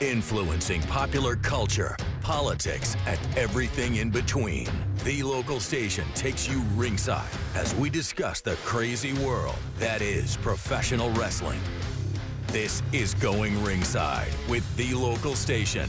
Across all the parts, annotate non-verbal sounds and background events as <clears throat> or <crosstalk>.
influencing popular culture, politics, and everything in between. The local station takes you ringside as we discuss the crazy world that is professional wrestling. This is Going Ringside with the local station.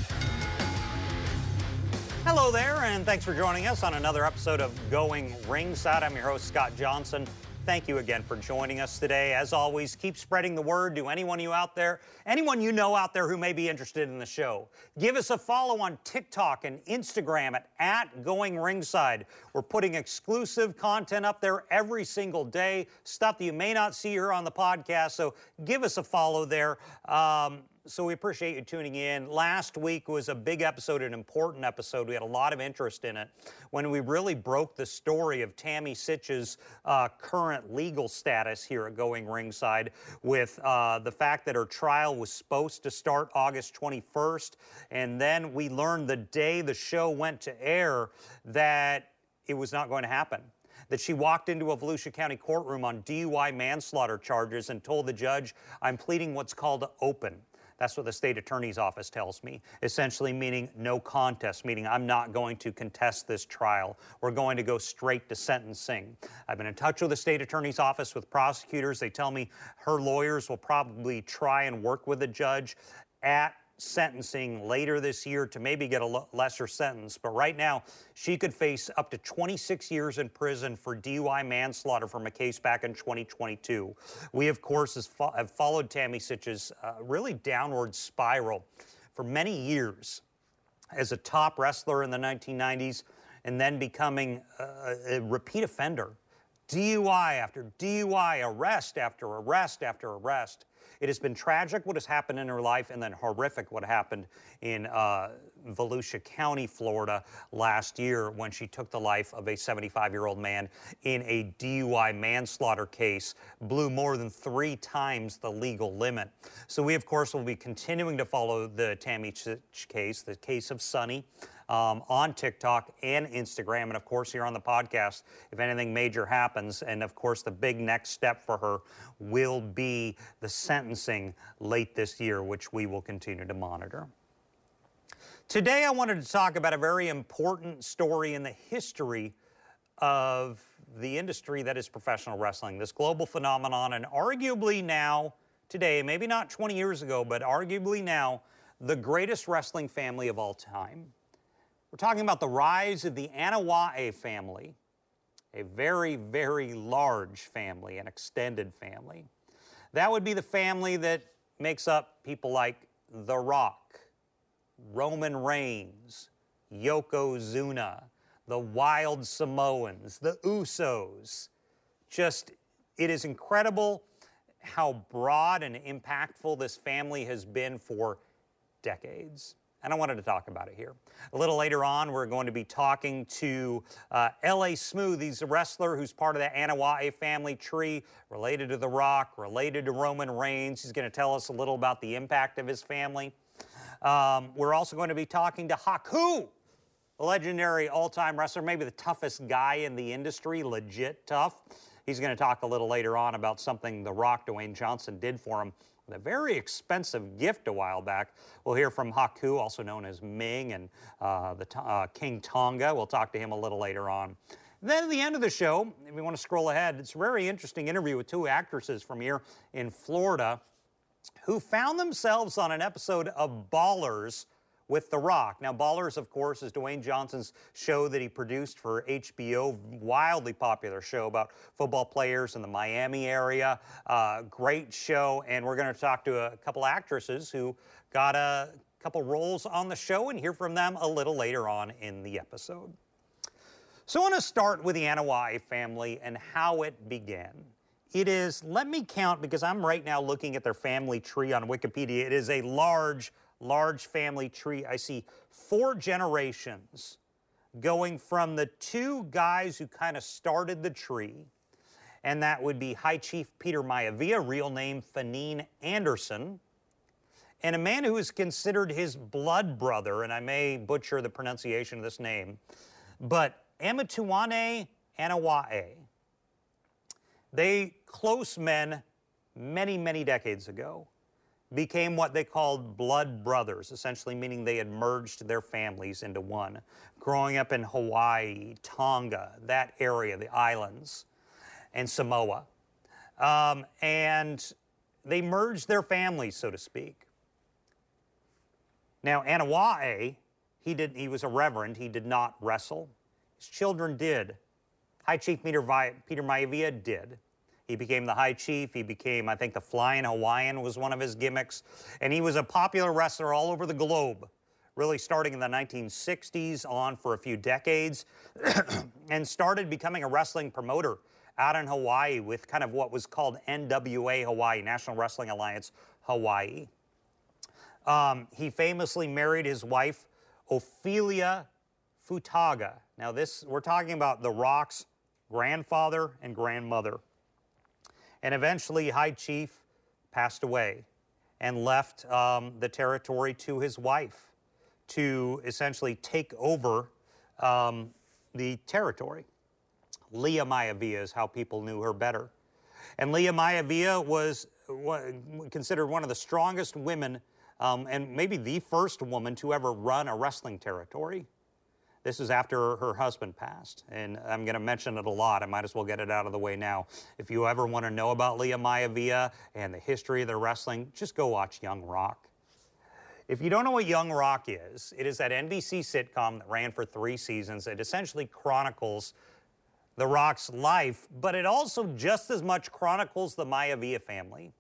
Hello there, and thanks for joining us on another episode of Going Ringside. I'm your host, Scott Johnson. Thank you again for joining us today. As always, keep spreading the word to anyone you out there, anyone you know out there who may be interested in the show. Give us a follow on TikTok and Instagram at, at Going Ringside. We're putting exclusive content up there every single day, stuff that you may not see here on the podcast. So give us a follow there. Um, so we appreciate you tuning in. Last week was a big episode, an important episode. We had a lot of interest in it when we really broke the story of Tammy Sytch's uh, current legal status here at Going Ringside with uh, the fact that her trial was supposed to start August 21st. And then we learned the day the show went to air that it was not going to happen that she walked into a Volusia County courtroom on DUI manslaughter charges and told the judge, I'm pleading what's called open. That's what the state attorney's office tells me, essentially meaning no contest, meaning I'm not going to contest this trial. We're going to go straight to sentencing. I've been in touch with the state attorney's office with prosecutors. They tell me her lawyers will probably try and work with the judge at sentencing later this year to maybe get a lesser sentence. But right now, she could face up to 26 years in prison for DUI manslaughter from a case back in 2022. We, of course, fo have followed Tammy Sytch's uh, really downward spiral for many years as a top wrestler in the 1990s and then becoming a, a repeat offender. DUI after DUI, arrest after arrest after arrest. It has been tragic what has happened in her life and then horrific what happened in uh, Volusia County, Florida last year when she took the life of a 75 year old man in a DUI manslaughter case, blew more than three times the legal limit. So, we, of course, will be continuing to follow the Tammy Sytch case, the case of Sunny um, on TikTok and Instagram, and of course here on the podcast if anything major happens. And of course, the big next step for her will be the sentencing late this year, which we will continue to monitor. Today, I wanted to talk about a very important story in the history of the industry that is professional wrestling, this global phenomenon, and arguably now, today, maybe not 20 years ago, but arguably now, the greatest wrestling family of all time. We're talking about the rise of the Anoa'i family, a very, very large family, an extended family. That would be the family that makes up people like The Rock, Roman Reigns, Yokozuna, the Wild Samoans, the Usos. Just, it is incredible how broad and impactful this family has been for decades and I wanted to talk about it here. A little later on, we're going to be talking to uh, L.A. Smooth. He's a wrestler who's part of the Anoa'i family tree, related to The Rock, related to Roman Reigns. He's going to tell us a little about the impact of his family. Um, we're also going to be talking to Haku, a legendary all-time wrestler, maybe the toughest guy in the industry, legit tough. He's going to talk a little later on about something The Rock, Dwayne Johnson, did for him a very expensive gift a while back. We'll hear from Haku, also known as Ming, and uh, the uh, King Tonga. We'll talk to him a little later on. Then at the end of the show, if we want to scroll ahead, it's a very interesting interview with two actresses from here in Florida who found themselves on an episode of Ballers with The Rock. Now, Ballers, of course, is Dwayne Johnson's show that he produced for HBO, wildly popular show about football players in the Miami area. Uh, great show, and we're going to talk to a couple actresses who got a couple roles on the show and hear from them a little later on in the episode. So I want to start with the Anoa'i family and how it began. It is, let me count because I'm right now looking at their family tree on Wikipedia. It is a large large family tree, I see four generations going from the two guys who kind of started the tree, and that would be High Chief Peter Maivia, real name Fanene Anderson, and a man who is considered his blood brother, and I may butcher the pronunciation of this name, but Ametuane Anoa'i. They close men many, many decades ago became what they called blood brothers, essentially meaning they had merged their families into one. Growing up in Hawaii, Tonga, that area, the islands, and Samoa. Um, and they merged their families, so to speak. Now, Anoa'i, he, did, he was a reverend. He did not wrestle. His children did. High Chief Peter, Peter Maivia did. He became the high chief. He became, I think, the flying Hawaiian was one of his gimmicks. And he was a popular wrestler all over the globe, really starting in the 1960s on for a few decades, <clears throat> and started becoming a wrestling promoter out in Hawaii with kind of what was called NWA Hawaii, National Wrestling Alliance Hawaii. Um, he famously married his wife, Ophelia Futaga. Now, this we're talking about The Rock's grandfather and grandmother. And eventually, High Chief passed away and left um, the territory to his wife to essentially take over um, the territory. Lia Maivia is how people knew her better. And Lia Maivia was considered one of the strongest women um, and maybe the first woman to ever run a wrestling territory. This is after her husband passed, and I'm going to mention it a lot. I might as well get it out of the way now. If you ever want to know about Lia Maivia and the history of their wrestling, just go watch Young Rock. If you don't know what Young Rock is, it is that NBC sitcom that ran for three seasons. It essentially chronicles the Rock's life, but it also just as much chronicles the Maivia family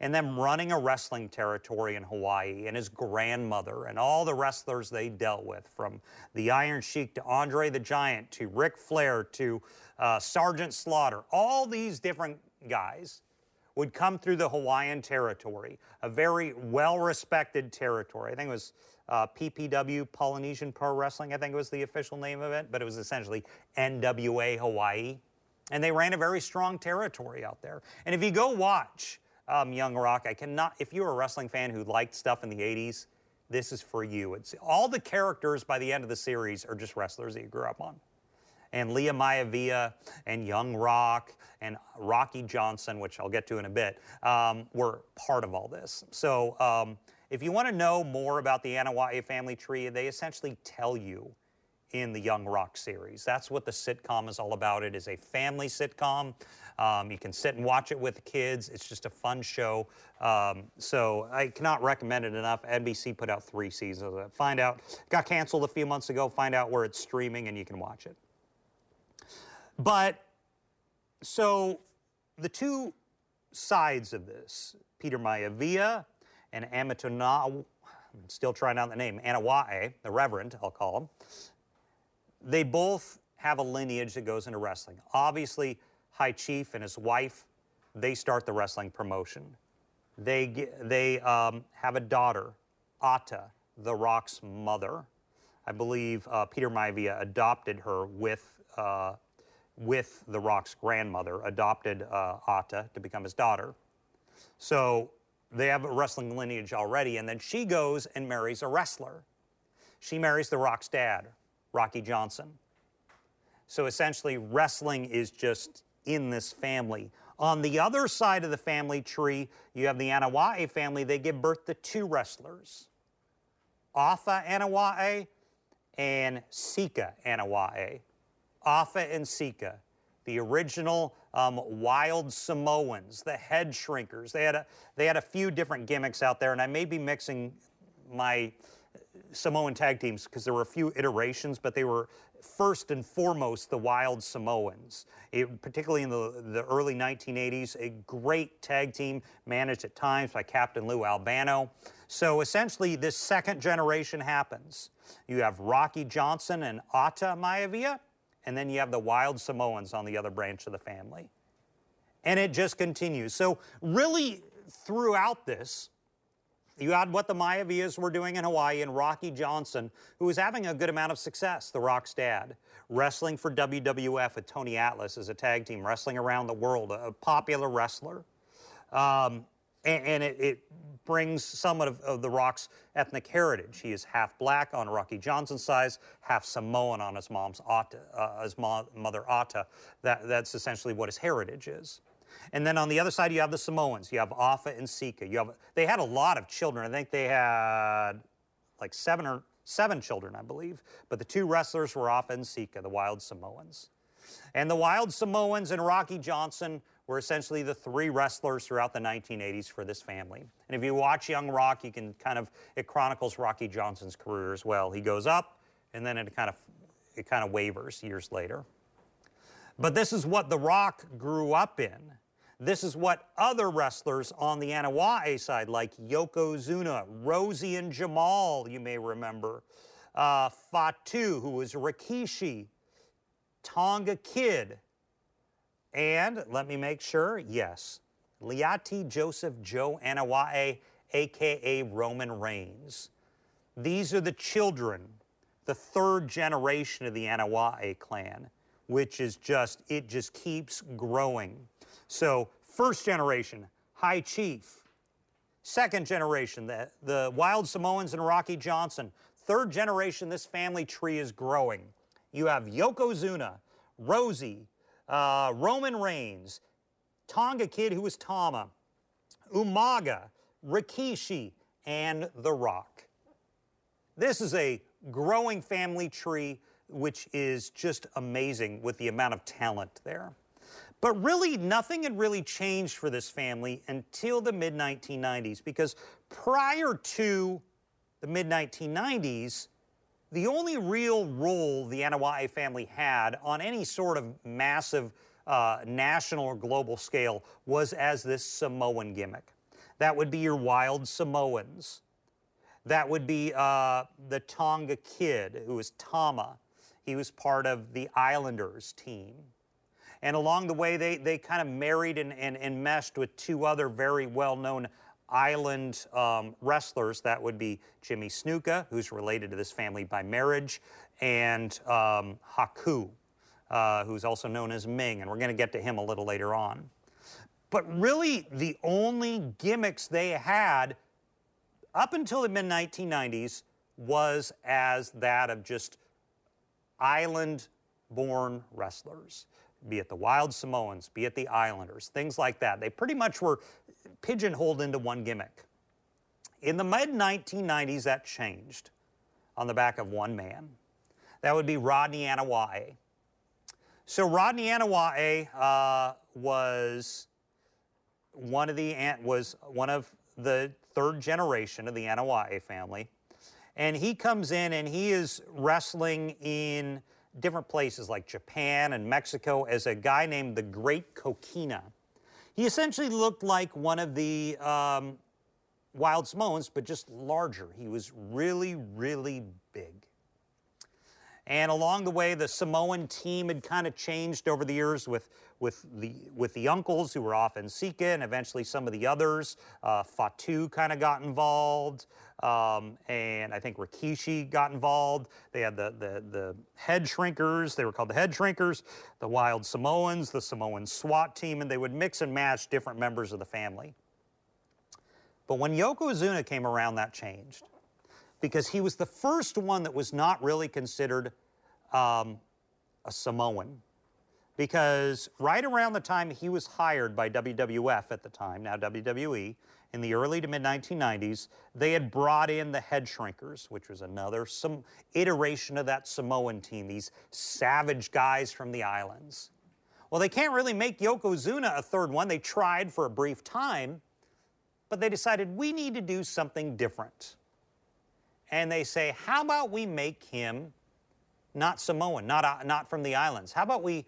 and them running a wrestling territory in Hawaii and his grandmother and all the wrestlers they dealt with, from the Iron Sheik to Andre the Giant to Ric Flair to uh, Sergeant Slaughter, all these different guys would come through the Hawaiian territory, a very well respected territory. I think it was uh, PPW, Polynesian Pro Wrestling, I think was the official name of it, but it was essentially NWA Hawaii. And they ran a very strong territory out there. And if you go watch um, Young Rock. I cannot, if you're a wrestling fan who liked stuff in the 80s, this is for you. It's all the characters by the end of the series are just wrestlers that you grew up on. And Lia Maivia and Young Rock and Rocky Johnson, which I'll get to in a bit, um, were part of all this. So um, if you want to know more about the Anoa'i family tree, they essentially tell you in the Young Rock series. That's what the sitcom is all about. It is a family sitcom. Um, you can sit and watch it with the kids. It's just a fun show. Um, so I cannot recommend it enough. NBC put out three seasons of it. Find out, got canceled a few months ago. Find out where it's streaming and you can watch it. But so the two sides of this, Peter Maivia and Amatona, I'm still trying out the name, Anoa'i, the Reverend, I'll call him, they both have a lineage that goes into wrestling. Obviously, High Chief and his wife, they start the wrestling promotion. They, they um, have a daughter, Ata, The Rock's mother. I believe uh, Peter Maivia adopted her with, uh, with The Rock's grandmother, adopted uh, Ata to become his daughter. So they have a wrestling lineage already, and then she goes and marries a wrestler. She marries The Rock's dad, Rocky Johnson. So essentially, wrestling is just in this family. On the other side of the family tree, you have the Anoa'i family. They give birth to two wrestlers, Afa Anoa'i and Sika Anoa'i. Afa and Sika, the original um, wild Samoans, the head shrinkers. They had, a, they had a few different gimmicks out there, and I may be mixing my Samoan tag teams because there were a few iterations, but they were first and foremost the Wild Samoans. It, particularly in the, the early 1980s, a great tag team managed at times by Captain Lou Albano. So essentially, this second generation happens. You have Rocky Johnson and Ata Maivia, and then you have the Wild Samoans on the other branch of the family. And it just continues. So, really, throughout this, you had what the Maivias were doing in Hawaii and Rocky Johnson, who was having a good amount of success, The Rock's dad, wrestling for WWF with Tony Atlas as a tag team, wrestling around the world, a popular wrestler. Um, and, and it, it, brings somewhat of, of, The Rock's ethnic heritage. He is half black on Rocky Johnson's side, half Samoan on his mom's Ata, uh, his mo- mother Ata. That, that's essentially what his heritage is. And then on the other side, you have the Samoans. You have Afa and Sika. You have they had a lot of children. I think they had like seven or seven children, I believe. But the two wrestlers were Afa and Sika, the Wild Samoans. And the Wild Samoans and Rocky Johnson were essentially the three wrestlers throughout the 1980s for this family. And if you watch Young Rock, you can kind of it chronicles Rocky Johnson's career as well. He goes up, and then it kind of it kind of wavers years later. But this is what The Rock grew up in. This is what other wrestlers on the Anoa'i side, like Yokozuna, Rosey and Jamal, you may remember, uh, Fatu, who was Rikishi, Tonga Kid, and let me make sure, yes, Leati Joseph Joe Anoa'i, aka Roman Reigns. These are the children, the third generation of the Anoa'i clan, which is just, it just keeps growing. So, first generation, High Chief. Second generation, the, the Wild Samoans and Rocky Johnson. Third generation, this family tree is growing. You have Yokozuna, Rosey, uh, Roman Reigns, Tonga Kid, who was Tama, Umaga, Rikishi, and The Rock. This is a growing family tree, which is just amazing with the amount of talent there. But really, nothing had really changed for this family until the mid 1990s, because prior to the mid 1990s, the only real role the Anoa'i family had on any sort of massive uh, national or global scale was as this Samoan gimmick. That would be your wild Samoans. That would be uh, the Tonga Kid, who was Tama. He was part of the Islanders team. And along the way, they, they kind of married and, and, and meshed with two other very well known island um, wrestlers. That would be Jimmy Snuka, who's related to this family by marriage, and um, Haku, uh, who's also known as Ming. And we're going to get to him a little later on. But really, the only gimmicks they had up until the mid 1990s was as that of just island born wrestlers be it the Wild Samoans, be it the Islanders, things like that. They pretty much were pigeonholed into one gimmick. In the mid 1990s, that changed on the back of one man. That would be Rodney Anoa'i. So Rodney Anoa'i uh, was one of the was one of the third generation of the Anoa'i family, and he comes in and he is wrestling in different places like Japan and Mexico as a guy named the Great Kokina. He essentially looked like one of the um, wild Samoans, but just larger. He was really, really big. And along the way, the Samoan team had kind of changed over the years with, with, the, with the uncles who were Afa and Sika and eventually some of the others. Uh, Fatu kind of got involved. Um, and I think Rikishi got involved. They had the, the, the head shrinkers. They were called the head shrinkers, the wild Samoans, the Samoan SWAT team, and they would mix and match different members of the family. But when Yokozuna came around, that changed because he was the first one that was not really considered um, a Samoan. Because right around the time he was hired by WWF at the time, now WWE, in the early to mid 1990s, they had brought in the head shrinkers, which was another some iteration of that Samoan team, these savage guys from the islands. Well, they can't really make Yokozuna a third one. They tried for a brief time, but they decided we need to do something different. And they say, how about we make him not Samoan, not, uh, not from the islands? How about we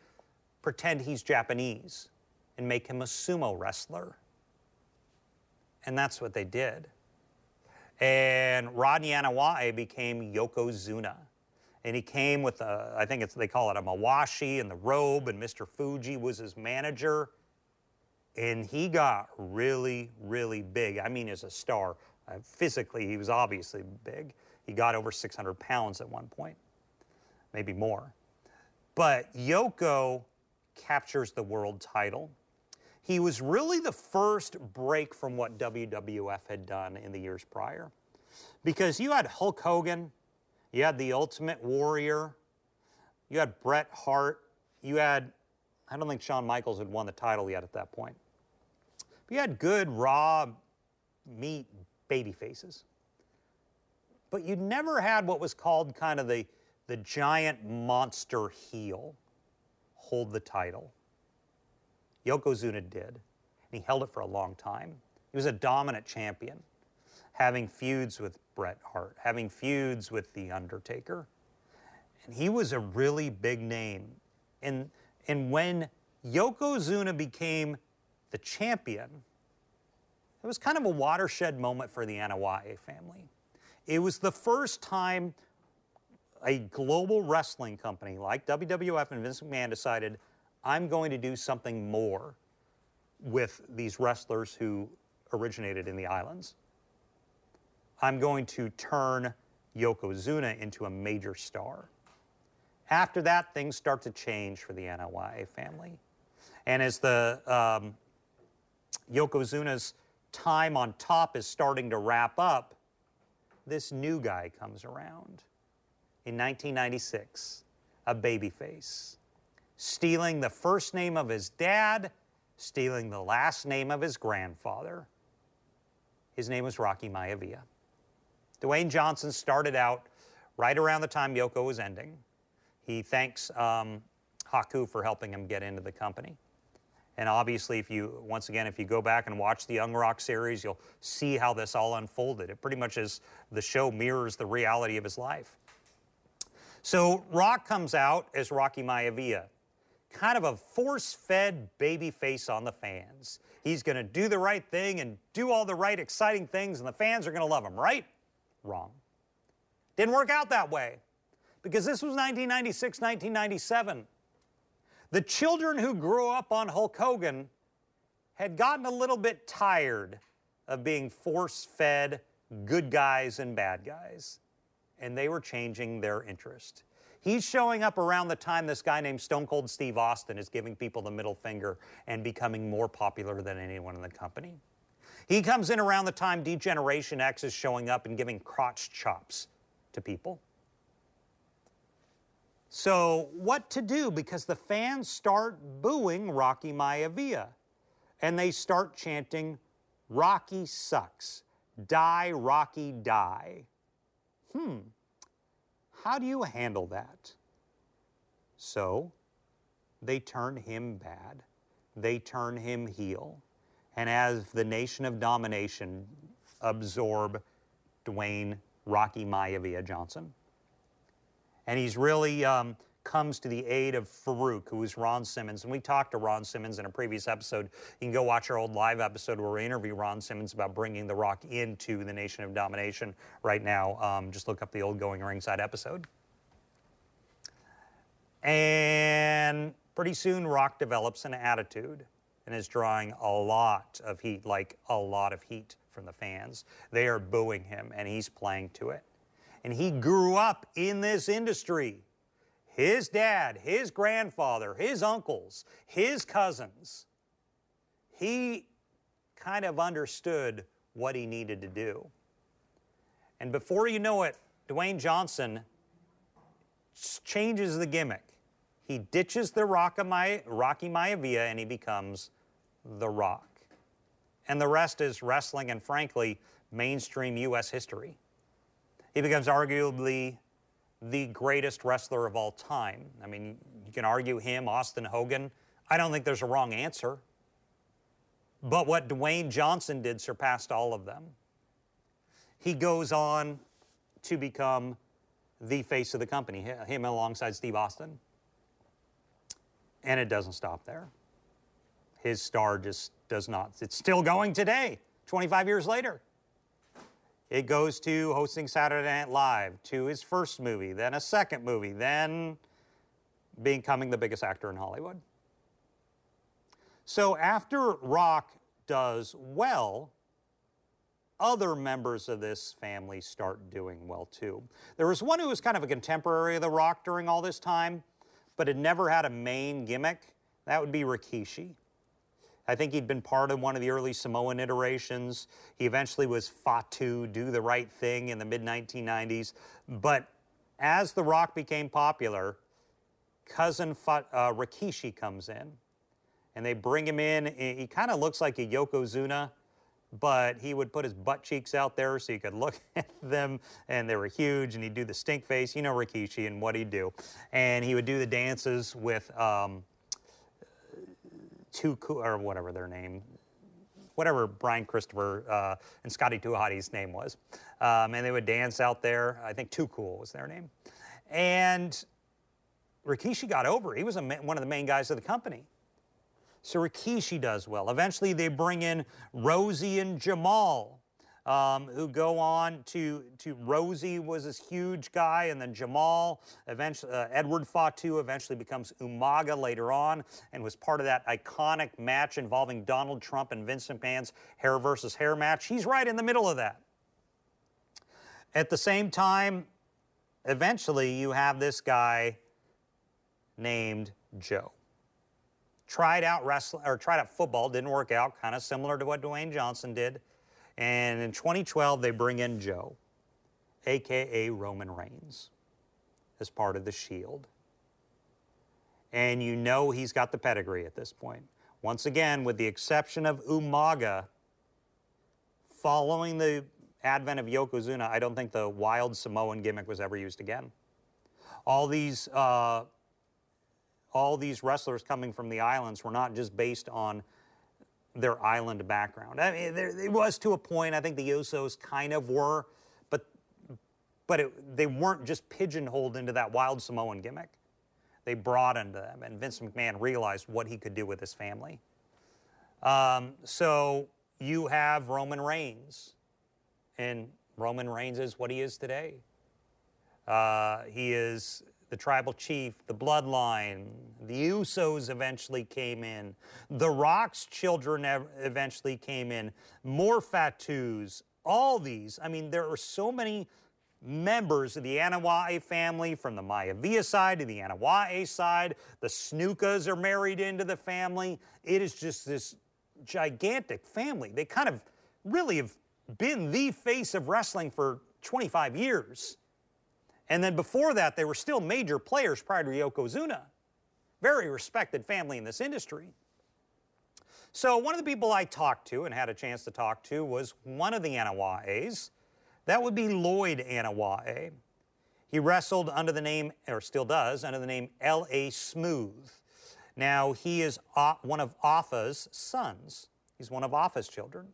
pretend he's Japanese and make him a sumo wrestler? And that's what they did. And Rodney Anoa'i became Yokozuna. And he came with, a, I think it's, they call it a mawashi and the robe, and Mr. Fuji was his manager. And he got really, really big. I mean, as a star. Uh, physically, he was obviously big. He got over 600 pounds at one point, maybe more. But Yoko captures the world title he was really the first break from what WWF had done in the years prior. Because you had Hulk Hogan, you had the Ultimate Warrior, you had Bret Hart, you had I don't think Shawn Michaels had won the title yet at that point. But you had good, raw meat baby faces. But you never had what was called kind of the, the giant monster heel hold the title. Yokozuna did, and he held it for a long time. He was a dominant champion, having feuds with Bret Hart, having feuds with The Undertaker. And he was a really big name. And, and when Yokozuna became the champion, was kind of a watershed moment for the Anoa'i family. It was the first time a global wrestling company like WWF and Vince McMahon decided, I'm going to do something more with these wrestlers who originated in the islands. I'm going to turn Yokozuna into a major star. After that, things start to change for the Anoa'i family. And as the um, Yokozuna's time on top is starting to wrap up, this new guy comes around in 1996, a babyface, stealing the first name of his dad, stealing the last name of his grandfather. His name was Rocky Maivia. Dwayne Johnson started out right around the time Yoko was ending. He thanks um, Haku for helping him get into the company. And obviously, if you, once again, if you go back and watch the Young Rock series, you'll see how this all unfolded. It pretty much is, the show mirrors the reality of his life. So Rock comes out as Rocky Maivia, kind of a force-fed baby face on the fans. He's going to do the right thing and do all the right exciting things, and the fans are going to love him, right? Wrong. Didn't work out that way because this was 1996, 1997. The children who grew up on Hulk Hogan had gotten a little bit tired of being force fed good guys and bad guys, and they were changing their interest. He's showing up around the time this guy named Stone Cold Steve Austin is giving people the middle finger and becoming more popular than anyone in the company. He comes in around the time D-Generation X is showing up and giving crotch chops to people. So, what to do? Because the fans start booing Rocky Maivia and they start chanting, Rocky sucks. Die, Rocky, die. Hmm, how do you handle that? So, they turn him bad. They turn him heel. And as the nation of domination, absorb Dwayne Rocky Maivia Johnson. And he's really um, comes to the aid of Faarooq, who is Ron Simmons. And we talked to Ron Simmons in a previous episode. You can go watch our old live episode where we interview Ron Simmons about bringing The Rock into the Nation of Domination right now. Um, just look up the old Going Ringside episode. And pretty soon, Rock develops an attitude and is drawing a lot of heat, like a lot of heat from the fans. They are booing him, and he's playing to it and he grew up in this industry. His dad, his grandfather, his uncles, his cousins, he kind of understood what he needed to do. And before you know it, Dwayne Johnson changes the gimmick. He ditches the Rocky Maivia and he becomes The Rock. And the rest is wrestling and, frankly, mainstream U.S. history. He becomes arguably the greatest wrestler of all time. I mean, you can argue him, Austin Hogan. I don't think there's a wrong answer. But what Dwayne Johnson did surpassed all of them. He goes on to become the face of the company, him alongside Steve Austin. And it doesn't stop there. His star just does not. It's still going today, 25 years later. It goes to hosting Saturday Night Live, to his first movie, then a second movie, then becoming the biggest actor in Hollywood. So after Rock does well, other members of this family start doing well too. There was one who was kind of a contemporary of The Rock during all this time, but had never had a main gimmick. That would be Rikishi. I think he'd been part of one of the early Samoan iterations. He eventually was Fatu, do the right thing in the mid 1990s. But as The Rock became popular, cousin uh, Rikishi comes in, and they bring him in. He kind of looks like a Yokozuna, but he would put his butt cheeks out there so you could look <laughs> at them, and they were huge. And he'd do the stink face, you know Rikishi and what he'd do, and he would do the dances with um, two or whatever their name, whatever Brian Christopher uh, and Scotty 2 Hotty's name was, um, and they would dance out there. I think Too Cool was their name, and Rikishi got over. He was a, one of the main guys of the company. So Rikishi does well. Eventually, they bring in Rosie and Jamal, um, who go on to to Rosey was this huge guy, and then Jamal, eventually uh, Edward Fatu eventually becomes Umaga later on, and was part of that iconic match involving Donald Trump and Vince McMahon's hair versus hair match. He's right in the middle of that. At the same time, eventually you have this guy named Joe. Tried out wrestling or tried out football, didn't work out, kind of similar to what Dwayne Johnson did. And in 2012, they bring in Joe, aka Roman Reigns, as part of the Shield. And you know he's got the pedigree at this point. Once again, with the exception of Umaga, following the advent of Yokozuna, I don't think the wild Samoan gimmick was ever used again. All these uh, all these wrestlers coming from the islands were not just based on their island background. I mean, there, it was to a point. I think the Usos kind of were, but but it, they weren't just pigeonholed into that wild Samoan gimmick. They broadened them, and Vince McMahon realized what he could do with his family. Um, so you have Roman Reigns, and Roman Reigns is what he is today. Uh, he is the tribal chief, the bloodline, the Usos eventually came in, the Rock's children eventually came in, more Fatus, all these. I mean, there are so many members of the Anoa'i family from the Maivia side to the Anoa'i side. The Snukas are married into the family. It is just this gigantic family. They kind of really have been the face of wrestling for 25 years. And then before that, they were still major players prior to Yokozuna. Very respected family in this industry. So one of the people I talked to and had a chance to talk to was one of the Anoa'is. That would be Lloyd Anoa'i. He wrestled under the name, or still does, under the name L.A. Smooth. Now, he is uh, one of Afa's sons. He's one of Afa's children.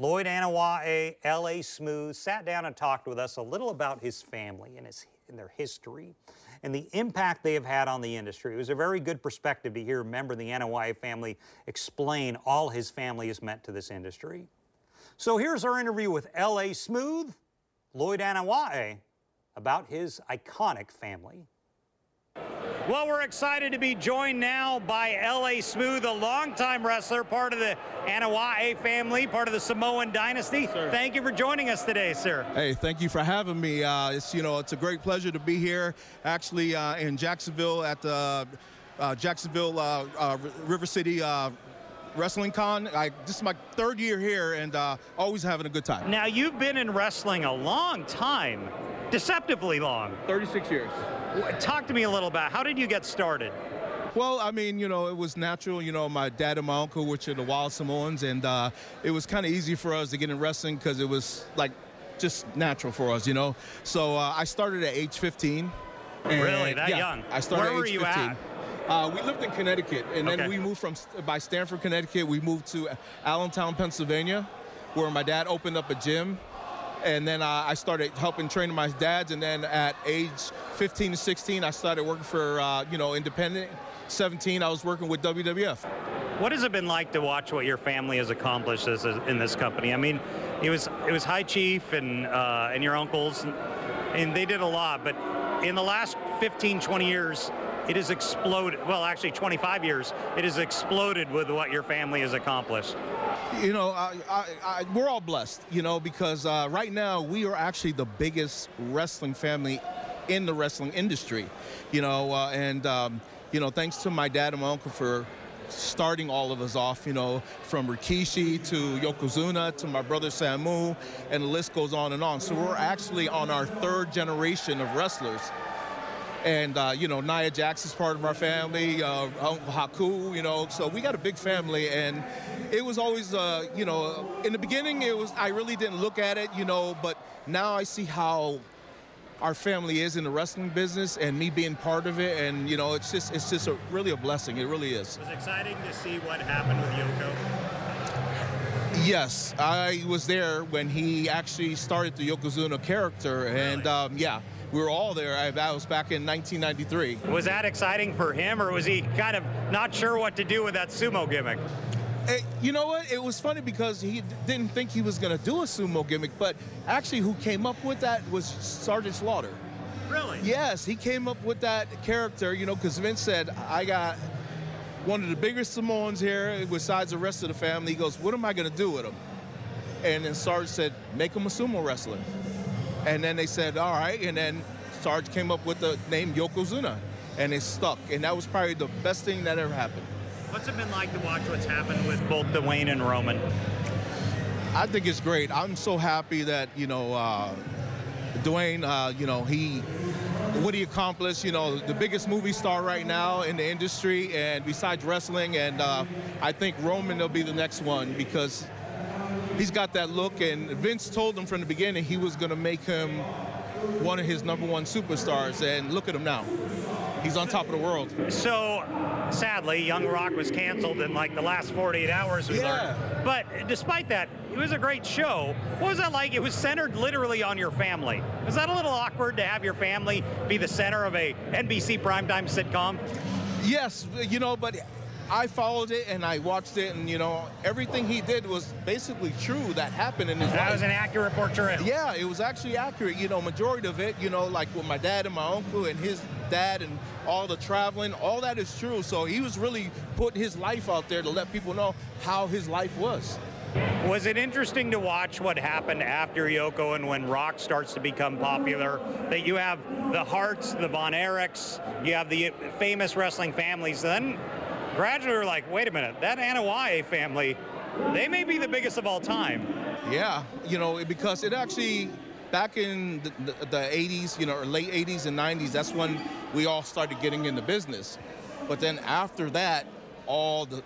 Lloyd Anoa'i, L.A. Smooth, sat down and talked with us a little about his family and, his, and their history and the impact they have had on the industry. It was a very good perspective to hear a member of the Anoa'i family explain all his family has meant to this industry. So here's our interview with L.A. Smooth, Lloyd Anoa'i, about his iconic family. Well, we're excited to be joined now by L.A. Smooth, a longtime wrestler, part of the Anoa'i family, part of the Samoan dynasty. Sir. Thank you for joining us today, sir. Hey, thank you for having me. Uh, it's you know it's a great pleasure to be here, actually uh, in Jacksonville at the uh, Jacksonville uh, uh, River City uh, Wrestling Con. I, this is my third year here and uh, always having a good time. Now, you've been in wrestling a long time, deceptively long. 36 years. Talk to me a little about how did you get started? Well, I mean, you know, it was natural. You know, my dad and my uncle, which are the Wild Samoans, and uh, it was kind of easy for us to get in wrestling because it was like just natural for us, you know. So uh, I started at age 15. really, that yeah, young? I started Where at were age you 15. at? Uh, we lived in Connecticut, and okay. then we moved from by Stamford, Connecticut. We moved to Allentown, Pennsylvania, where my dad opened up a gym and then I started helping training my dads. And then at age 15 to 16, I started working for uh, you know independent. 17, I was working with WWF. What has it been like to watch what your family has accomplished as a, in this company? I mean, it was it was High Chief and uh, and your uncles, and, and they did a lot. But in the last 15, 20 years, it has exploded. Well, actually, 25 years, it has exploded with what your family has accomplished. You know, I, I, I, we're all blessed, you know, because uh, right now we are actually the biggest wrestling family in the wrestling industry, you know, uh, and, um, you know, thanks to my dad and my uncle for starting all of us off, you know, from Rikishi to Yokozuna to my brother Samu, and the list goes on and on. So we're actually on our third generation of wrestlers and uh, you know Nia Jax is part of our family, uh, Uncle Haku, you know, so we got a big family, and it was always, uh, you know, in the beginning it was I really didn't look at it, you know, but now I see how our family is in the wrestling business and me being part of it. And you know it's just it's just a, really a blessing. It really is. It was exciting to see what happened with yoko. Yes i was there when he actually started the yokozuna character. Really? and um, yeah we were all there. I, that was back in 1993. Was that exciting for him, or was he kind of not sure what to do with that sumo gimmick? It, you know what? It was funny because he didn't think he was going to do a sumo gimmick, but actually, who came up with that was Sergeant Slaughter. Really? Yes, he came up with that character, you know, because Vince said, I got one of the biggest Samoans here besides the rest of the family. He goes, What am I going to do with him? And then Sarge said, Make him a sumo wrestler. And then they said, All right. And then Sarge came up with the name Yokozuna, and it stuck. And that was probably the best thing that ever happened. What's it been like to watch what's happened with both Dwayne and Roman? I think it's great. I'm so happy that you know uh, Dwayne. Uh, you know he what he accomplished. You know the biggest movie star right now in the industry, and besides wrestling, and uh, I think Roman will be the next one because he's got that look. And Vince told him from the beginning he was going to make him one of his number one superstars, and look at him now. He's on top of the world. So sadly, Young Rock was canceled in like the last 48 hours. We yeah. Learned. But despite that, it was a great show. What was that like? It was centered literally on your family. Was that a little awkward to have your family be the center of a NBC primetime sitcom? Yes, you know, but I followed it and I watched it, and you know everything he did was basically true that happened in his that life. That was an accurate portrayal. Yeah, it was actually accurate. You know, majority of it, you know, like with my dad and my uncle and his dad and all the traveling, all that is true. So he was really putting his life out there to let people know how his life was. Was it interesting to watch what happened after Yoko and when Rock starts to become popular? That you have the Hearts, the Von Erichs, you have the famous wrestling families. Then gradually we're like, wait a minute, that Anoa'i family, they may be the biggest of all time. Yeah, you know, because it actually back in the, the, the, 80s, you know, late 80s and 90s, that's when we all started getting into business. But then after that, all the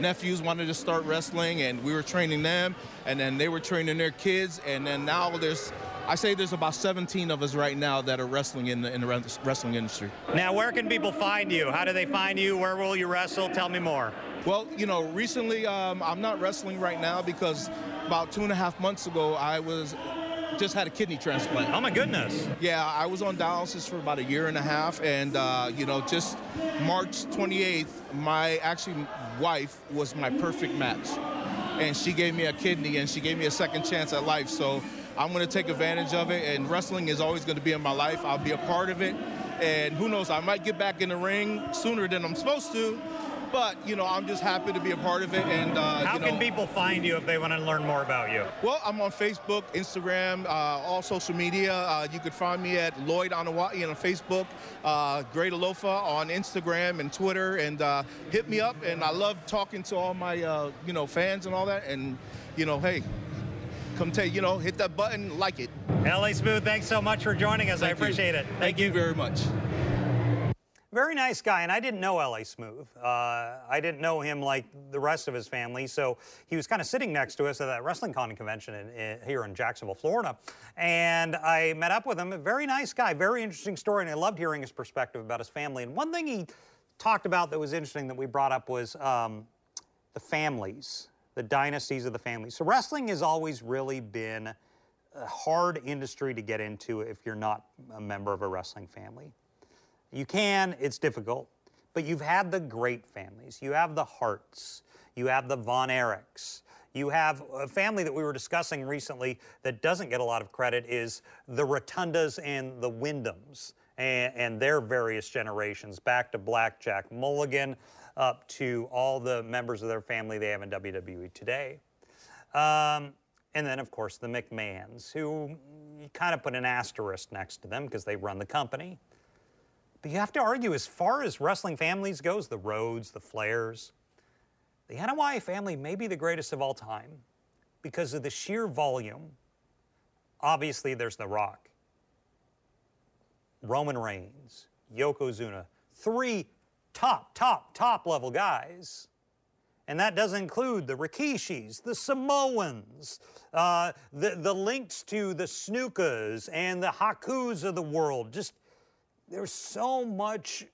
nephews wanted to start wrestling, and we were training them, and then they were training their kids, and then now there's I say there's about 17 of us right now that are wrestling in the, in the wrestling industry. Now, where can people find you? How do they find you? Where will you wrestle? Tell me more. Well, you know, recently um, I'm not wrestling right now because about two and a half months ago I was just had a kidney transplant. Oh my goodness. Yeah, I was on dialysis for about a year and a half, and uh, you know, just March 28th, my actually wife was my perfect match, and she gave me a kidney and she gave me a second chance at life. So I'm going to take advantage of it, and wrestling is always going to be in my life. I'll be a part of it, and who knows, I might get back in the ring sooner than I'm supposed to. But you know, I'm just happy to be a part of it. And uh, how you know, can people find you if they want to learn more about you? Well, I'm on Facebook, Instagram, uh, all social media. Uh, you can find me at Lloyd Anoa'i on Facebook, uh, Great Alofa on Instagram and Twitter, and uh, hit me up. And I love talking to all my uh, you know fans and all that. And you know, hey, come take, you know, hit that button, like it. LA Smooth, thanks so much for joining us. Thank I appreciate you. it. Thank, Thank you. you very much. Very nice guy, and I didn't know L.A. Smooth. Uh, I didn't know him like the rest of his family, so he was kind of sitting next to us at that Wrestling Con convention in, in, here in Jacksonville, Florida, and I met up with him. A very nice guy, very interesting story, and I loved hearing his perspective about his family. And one thing he talked about that was interesting that we brought up was um, the families the dynasties of the family. So wrestling has always really been a hard industry to get into if you're not a member of a wrestling family. You can, it's difficult, but you've had the great families. You have the Harts, you have the Von Erichs, you have a family that we were discussing recently that doesn't get a lot of credit is the Rotundas and the Wyndhams and, and their various generations, back to Blackjack Mulligan, up to all the members of their family they have in WWE today. Um, and then, of course, the McMahons, who you kind of put an asterisk next to them because they run the company. But you have to argue, as far as wrestling families goes, the Rhodes, the Flairs, the Anoa'i family may be the greatest of all time because of the sheer volume. Obviously, there's The Rock. Roman Reigns, Yokozuna, three top, top, top level guys. And that does include the Rikishis, the Samoans, uh, the, the links to the Snukas and the Hakus of the world. Just there's so much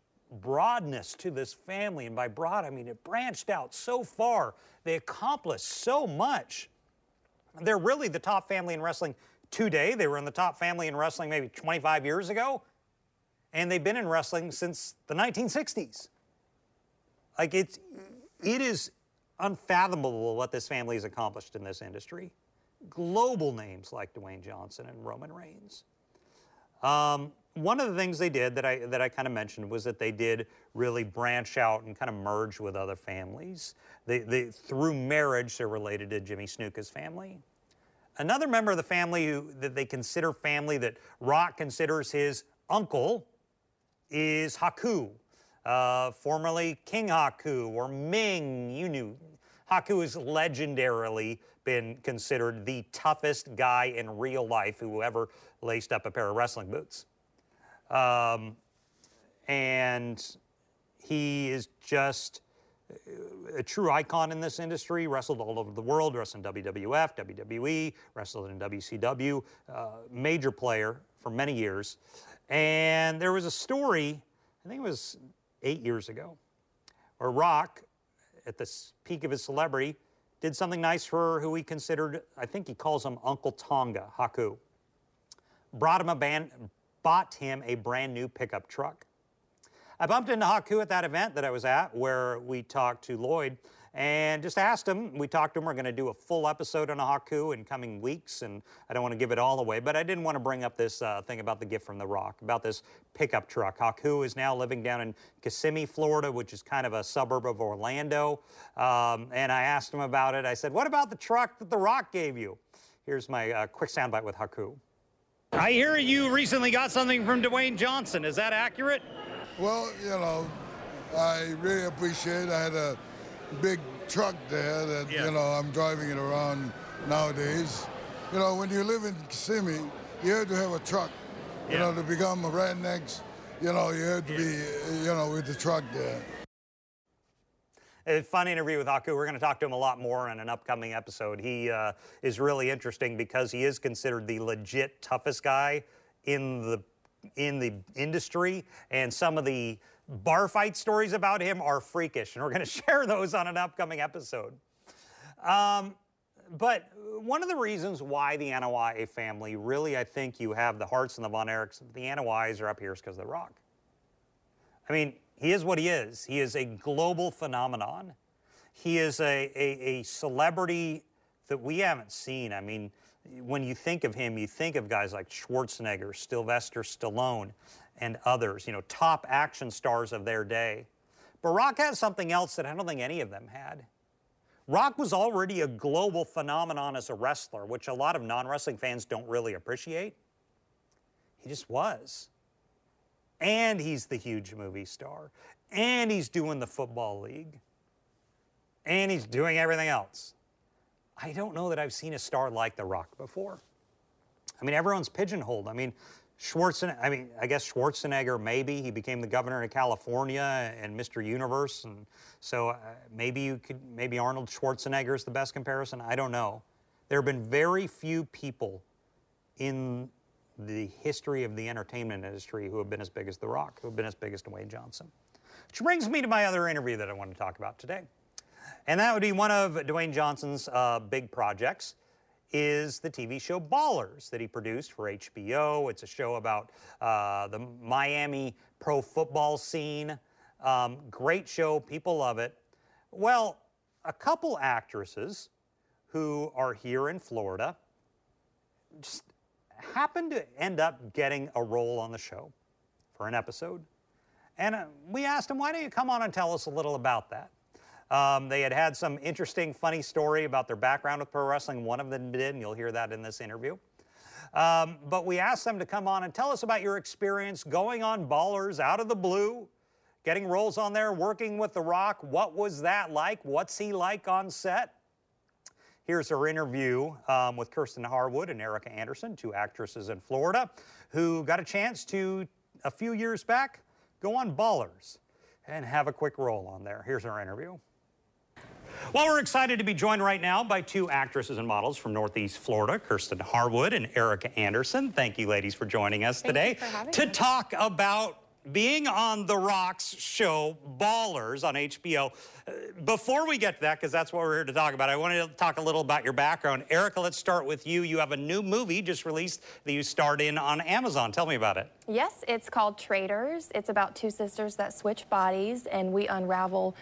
broadness to this family. And by broad, I mean it branched out so far. They accomplished so much. They're really the top family in wrestling today. They were in the top family in wrestling maybe 25 years ago. And they've been in wrestling since the 1960s. Like it's, it is unfathomable what this family has accomplished in this industry. Global names like Dwayne Johnson and Roman Reigns. Um, one of the things they did that I that I kind of mentioned was that they did really branch out and kind of merge with other families. They, they through marriage they're related to Jimmy Snuka's family. Another member of the family who, that they consider family that Rock considers his uncle is Haku, uh, formerly King Haku or Meng. You knew Haku has legendarily been considered the toughest guy in real life who ever laced up a pair of wrestling boots. Um, and he is just a true icon in this industry, wrestled all over the world, wrestled in WWF, WWE, wrestled in WCW, uh, major player for many years. And there was a story, I think it was eight years ago, where Rock, at the peak of his celebrity, did something nice for who he considered, I think he calls him Uncle Tonga, Haku. Brought him a band, bought him a brand new pickup truck. I bumped into Haku at that event that I was at where we talked to Lloyd and just asked him. We talked to him. We're going to do a full episode on Haku in coming weeks, and I don't want to give it all away, but I didn't want to bring up this uh, thing about the gift from The Rock, about this pickup truck. Haku is now living down in Kissimmee, Florida, which is kind of a suburb of Orlando. Um, and I asked him about it. I said, What about the truck that The Rock gave you? Here's my uh, quick soundbite with Haku. I hear you recently got something from Dwayne Johnson. Is that accurate? Well, you know, I really appreciate. it. I had a big truck there that yeah. you know I'm driving it around nowadays. You know, when you live in Kissimmee, you have to have a truck. You yeah. know, to become a redneck, you know, you have to yeah. be, you know, with the truck there. A fun interview with Haku. We're going to talk to him a lot more in an upcoming episode. He uh, is really interesting because he is considered the legit toughest guy in the in the industry, and some of the bar fight stories about him are freakish, and we're going <laughs> to share those on an upcoming episode. Um, but one of the reasons why the Anoa'i family really, I think you have the Harts and the Von Erichs, the Anoa'is are up here is because of The Rock. I mean, he is what he is. He is a global phenomenon. He is a, a, a celebrity that we haven't seen. I mean, when you think of him, you think of guys like Schwarzenegger, Sylvester Stallone, and others, you know, top action stars of their day. But Rock has something else that I don't think any of them had. Rock was already a global phenomenon as a wrestler, which a lot of non wrestling fans don't really appreciate. He just was. And he's the huge movie star. And he's doing the Football League. And he's doing everything else. I don't know that I've seen a star like The Rock before. I mean, everyone's pigeonholed. I mean, Schwarzenegger, I mean, I guess Schwarzenegger, maybe. He became the governor of California and Mr. Universe. And so uh, maybe you could, maybe Arnold Schwarzenegger is the best comparison. I don't know. There have been very few people in the history of the entertainment industry who have been as big as The Rock, who have been as big as Dwayne Johnson. Which brings me to my other interview that I want to talk about today. And that would be one of Dwayne Johnson's uh, big projects is the TV show Ballers that he produced for HBO. It's a show about uh, the Miami pro football scene. Um, great show, people love it. Well, a couple actresses who are here in Florida just happened to end up getting a role on the show for an episode. And uh, we asked them, why don't you come on and tell us a little about that? Um, they had had some interesting, funny story about their background with pro wrestling. One of them did, and you'll hear that in this interview. Um, but we asked them to come on and tell us about your experience going on Ballers out of the blue, getting roles on there, working with The Rock. What was that like? What's he like on set? Here's our interview um, with Kirsten Harwood and Erica Anderson, two actresses in Florida, who got a chance to a few years back, go on Ballers and have a quick roll on there. Here's our interview. Well, we're excited to be joined right now by two actresses and models from Northeast Florida, Kirsten Harwood and Erica Anderson. Thank you, ladies, for joining us Thank today to us. talk about being on The Rock's show Ballers on HBO. Uh, Before we get to that, because that's what we're here to talk about, I wanted to talk a little about your background. Erica, let's start with you. You have a new movie just released that you starred in on Amazon. Tell me about it. Yes, it's called Traders. It's about two sisters that switch bodies, and we unravel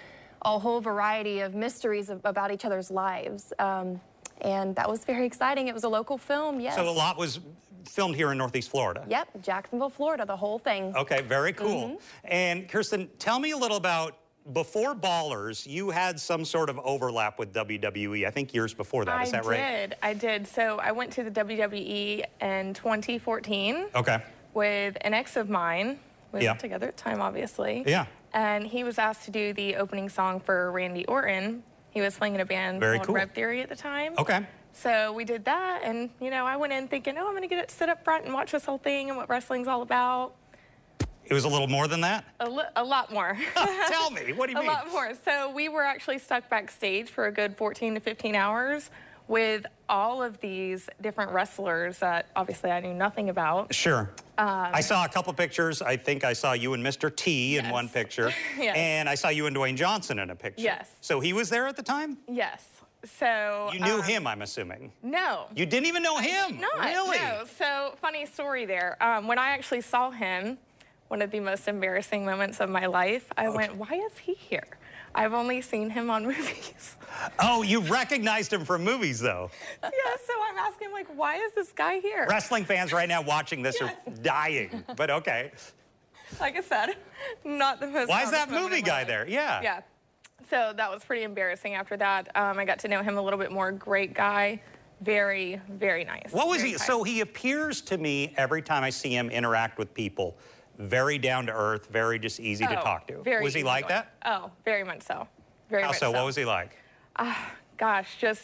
a whole variety of mysteries of, about each other's lives. Um, and that was very exciting. It was a local film, yes. So a lot was filmed here in Northeast Florida. Yep, Jacksonville, Florida, the whole thing. Okay, very cool. Mm-hmm. And Kirsten, tell me a little about before Ballers, you had some sort of overlap with WWE. I think years before that. Is I that right? I did. I did. So I went to the WWE in 2014 Okay. with an ex of mine. We Yeah. were together at the time, obviously. Yeah. And he was asked to do the opening song for Randy Orton. He was playing in a band Very called cool. Rev Theory at the time. Okay. So we did that, and you know, I went in thinking, oh, I'm gonna get it sit up front and watch this whole thing and what wrestling's all about. It was a little more than that. A, li- a lot more. <laughs> tell me, what do you <laughs> a mean? A lot more. So we were actually stuck backstage for a good 14 to 15 hours with all of these different wrestlers that obviously I knew nothing about. Sure. I saw a couple pictures. I think I saw you and Mr. T in Yes. one picture. <laughs> Yes. And I saw you and Dwayne Johnson in a picture. Yes. So he was there at the time? Yes. So You knew um, him, I'm assuming. No. You didn't even know him? Not. Really? No. So funny story there. Um, when I actually saw him, one of the most embarrassing moments of my life, I went, "Why is he here? I've only seen him on <laughs> movies." Oh, you recognized him from movies, though. yeah. So I'm asking, like, why is this guy here? Wrestling fans right now watching this are dying. But okay. like I said, not the most. Why is that movie guy life. there? Yeah. Yeah. So that was pretty embarrassing. After that, um, I got to know him a little bit more. Great guy, very, very nice. What was Very he? So he appears to me every time I see him interact with people, very down to earth, very just easy to Oh, talk to. Very was he like easygoing. that? Oh, very much so. Very How much so? What was he like? Ah, gosh, just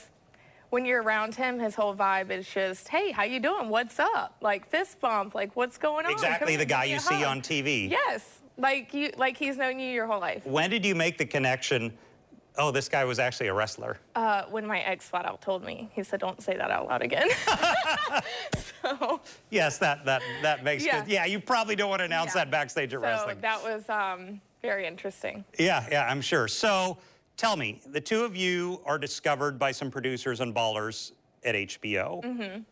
when you're around him, his whole vibe is just, "Hey, how you doing? What's up?" Like fist bump, like what's going on? Exactly here, the guy you see hug. on TV. Yes, like you, like he's known you your whole life. When did you make the connection? Oh, this guy was actually a wrestler. Uh, when my ex flat out told me, he said, "Don't say that out loud again." <laughs> so. Yes, that that that makes Yeah. good. Yeah, you probably don't want to announce Yeah. that backstage at so wrestling. that was um, very interesting. Yeah, yeah, I'm sure. So tell me, the two of you are discovered by some producers and ballers at HBO. Mm-hmm.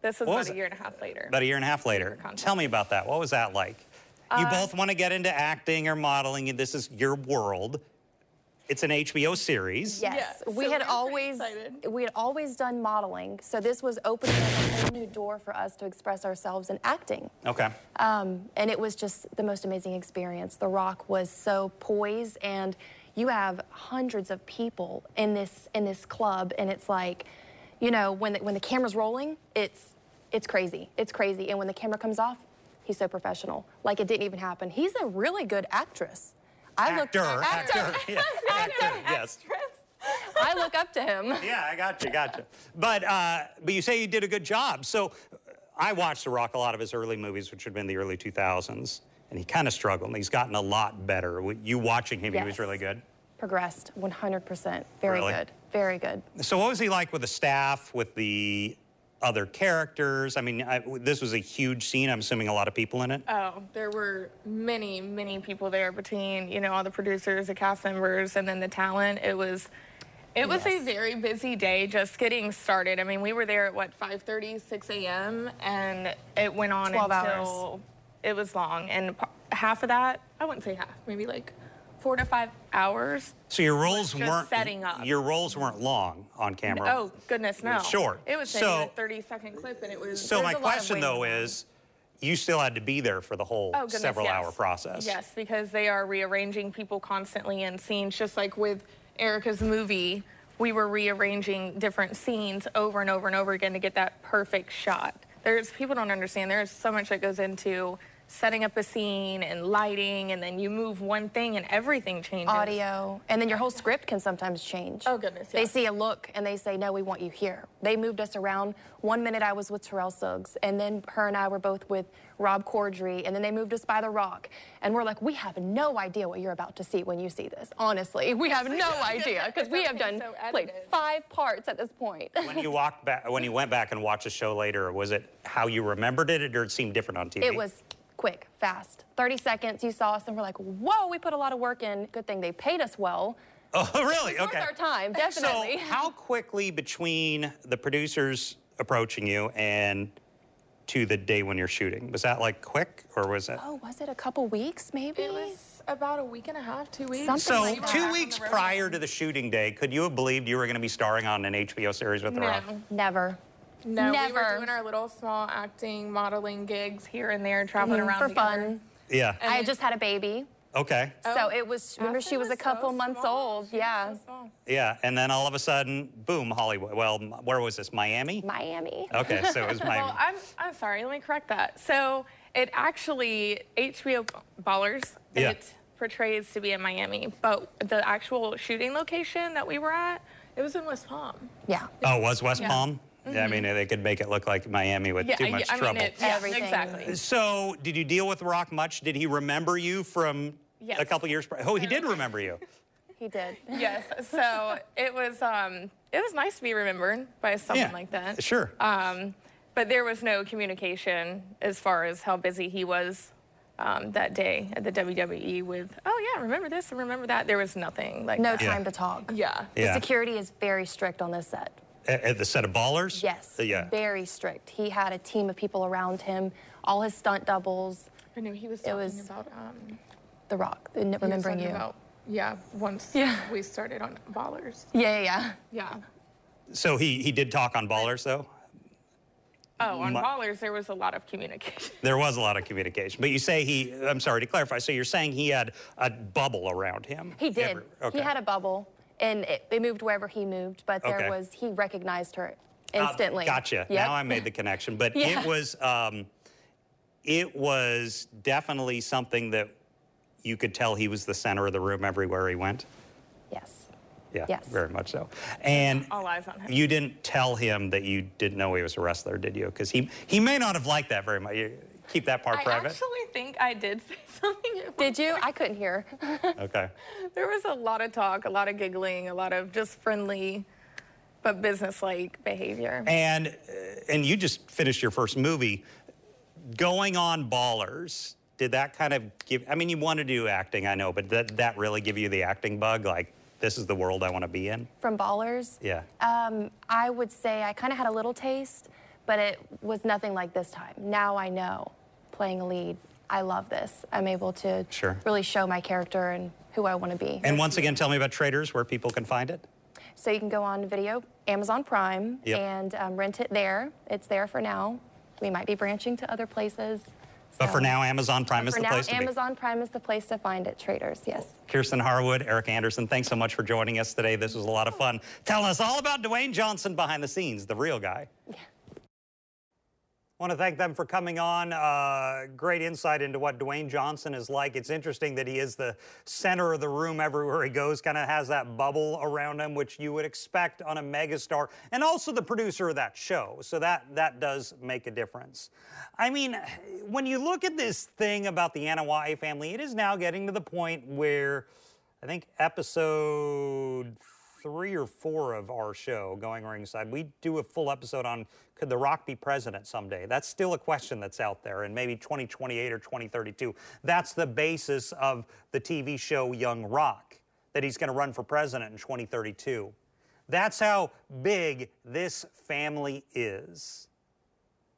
This was What about a it? year and a half later. About a year and a half later. Tell me about that. What was that like? Uh, You both want to get into acting or modeling, and this is your world. It's an HBO series. Yes, Yeah, we we had always excited. we had always done modeling, so this was opening up a whole new door for us to express ourselves in acting. Okay. Um, and it was just the most amazing experience. The Rock was so poised, and you have hundreds of people in this in this club, and it's like, you know, when the, when the camera's rolling, it's it's crazy. It's crazy, and when the camera comes off, he's so professional, like it didn't even happen. He's a really good actress. I look Actor, actor, <laughs> yeah, actor, yes. <laughs> I look up to him. Yeah, I got you, got you. But uh, but you say you did a good job. So I watched The Rock a lot of his early movies, which had been the early 2000s, and he kind of struggled. And he's gotten a lot better. You watching him, he was really good. Progressed 100%. Very Really? good. Very good. So what was he like with the staff, with the other characters? I mean, I, this was a huge scene. I'm assuming a lot of people in it. Oh, there were many, many people there between, you know, all the producers, the cast members, and then the talent. It was it was a very busy day just getting started. I mean, we were there at what 5:30, 6 a.m. and it went on 12 until hours. it was long. And p- half of that, I wouldn't say half, maybe like four to five hours. So your roles weren't setting up. Your roles weren't long on camera. Oh goodness, no! was short. It was So- a 30 second clip, and it was. So my question though is, you still had to be there for the whole Oh, goodness, several yes. hour process. Yes, because they are rearranging people constantly in scenes, just like with Erica's movie. We were rearranging different scenes over and over and over again to get that perfect shot. There's people don't understand. There's so much that goes into setting up a scene and lighting, and then you move one thing and everything changes. audio, and then your whole script can sometimes change. Oh, goodness, They see a look and they say, "No, we want you here." They moved us around. One minute I was with Terrell Suggs, and then her and I were both with Rob Corddry, and then they moved us by the Rock, and we're like, "We have no idea what you're about to see when you see this. Honestly, we have no <laughs> idea because we have done so played five parts at this point." <laughs> when you walked back, when you went back and watched the show later, was it how you remembered it, or did it seem different on TV? It was quick, fast. 30 seconds, you saw us, and we're like, whoa, we put a lot of work in. Good thing they paid us well. <laughs> Oh, really? It's okay. worth our time, definitely. So, <laughs> how quickly between the producers approaching you and to the day when you're shooting was that like quick, or was it? oh, was it a couple weeks, maybe? It was about a week and a half, two weeks. Something So, like that. two Back weeks prior to the shooting day, could you have believed you were going to be starring on an HBO series with The Rock? No. Never. We were doing our little small acting, modeling gigs here and there, traveling Mhm, around for together. fun. Yeah. I had just had a baby, Okay. so it was. Remember, she Austin was a was so couple months small. old. She Yeah, so. Yeah. And then all of a sudden, boom, Hollywood. Well, where was this? Miami? Miami. Okay, so it was <laughs> Miami. Well, I'm, I'm sorry, let me correct that. So it actually, HBO Ballers, Yeah. it portrays to be in Miami, but the actual shooting location that we were at, it was in West Palm. Yeah. Oh, it was West Yeah. Palm? Yeah, I mean, they could make it look like Miami with Yeah, too much I trouble. mean, it, yeah, Everything. exactly. So, did you deal with Rock much? Did he remember you from a couple years prior? Oh, he did remember you. <laughs> He did. <laughs> yes, so it was, um, it was nice to be remembered by someone Yeah, like that. sure. Um, but there was no communication as far as how busy he was um, that day at the WWE with, oh yeah, remember this and remember that. There was nothing like No that. time to talk. Yeah. yeah. The security is very strict on this set. At, at the set of Ballers? Yes. Uh, Yeah. Very strict. He had a team of people around him, all his stunt doubles, I know he was It talking was about um, The Rock, the- he remembering talking you. About, yeah, once Yeah. we started on Ballers. Yeah, yeah, yeah. Yeah. So, he, he did talk on Ballers, though? Oh, on My- Ballers there was a lot of communication. <laughs> There was a lot of communication. But you say he, I'm sorry to clarify, so you're saying he had a bubble around him? He did. Every- okay. He had a bubble, and it, it moved wherever he moved. But there Okay. was he recognized her Uh, instantly. gotcha. Yep. Now I made the connection. But Yeah. it was um, it was definitely something that you could tell he was the center of the room everywhere he went. Yes. Yeah, Yes. very much so. And All eyes on him. you didn't tell him that you didn't know he was a wrestler, did you? Because he he may not have liked that very much. You keep that part I private. actually think I did say <laughs> something. Did you? I couldn't hear. <laughs> Okay. There was a lot of talk, a lot of giggling, a lot of just friendly but business-like behavior. And uh, and you just finished your first movie, going on Ballers. Did that kind of give? I mean, you wanted to do acting, I know, but did that really give you the acting bug? Like, this is the world I want to be in. From Ballers. Yeah. Um, I would say I kind of had a little taste, but it was nothing like this time. Now I know, playing a lead, I love this. I'm able to Sure. really show my character and who I want to be. And once again, tell me about Traders, where people can find it. So you can go on video, Amazon Prime, Yep. and um, rent it there. It's there for now. We might be branching to other places. But for now, Amazon Prime is the now, place to be. Amazon Prime is the place to find it. Traders, yes. Kirsten Harwood, Eric Anderson, thanks so much for joining us today. This was a lot of fun. Telling us all about Dwayne Johnson behind the scenes, the real guy. <laughs> Want to thank them for coming on. Uh, great insight into what Dwayne Johnson is like. It's interesting that he is the center of the room everywhere he goes, kind of has that bubble around him, which you would expect on a megastar, and also the producer of that show. So that that does make a difference. I mean, when you look at this thing about the Anoa'i family, it is now getting to the point where I think episode three or four of our show, Going Ringside, we do a full episode on could The Rock be president someday? That's still a question that's out there, and maybe 2028 or 2032. That's the basis of the TV show Young Rock, that he's going to run for president in 2032. That's how big this family is.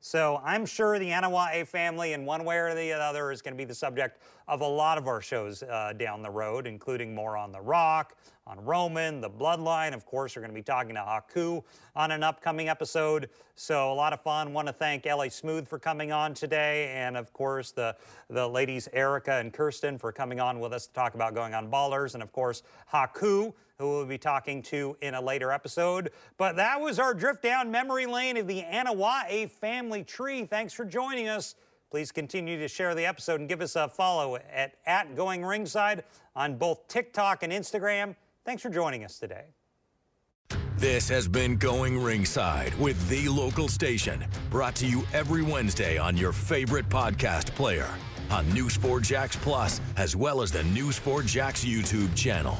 So I'm sure the Anoa'i family, in one way or the other, is going to be the subject of a lot of our shows uh, down the road, including more on The Rock, on Roman, The Bloodline. Of course, we're going to be talking to Haku on an upcoming episode. So a lot of fun. Want to thank LA Smooth for coming on today, and of course the the ladies Erica and Kirsten for coming on with us to talk about going on Ballers, and of course Haku who we'll be talking to in a later episode. But that was our drift down memory lane of the Anoa'i family tree. Thanks for joining us. Please continue to share the episode and give us a follow at, at Going Ringside on both TikTok and Instagram. Thanks for joining us today. This has been Going Ringside with the local station, brought to you every Wednesday on your favorite podcast player, on News 4 Jax Plus, as well as the News 4 Jax YouTube channel.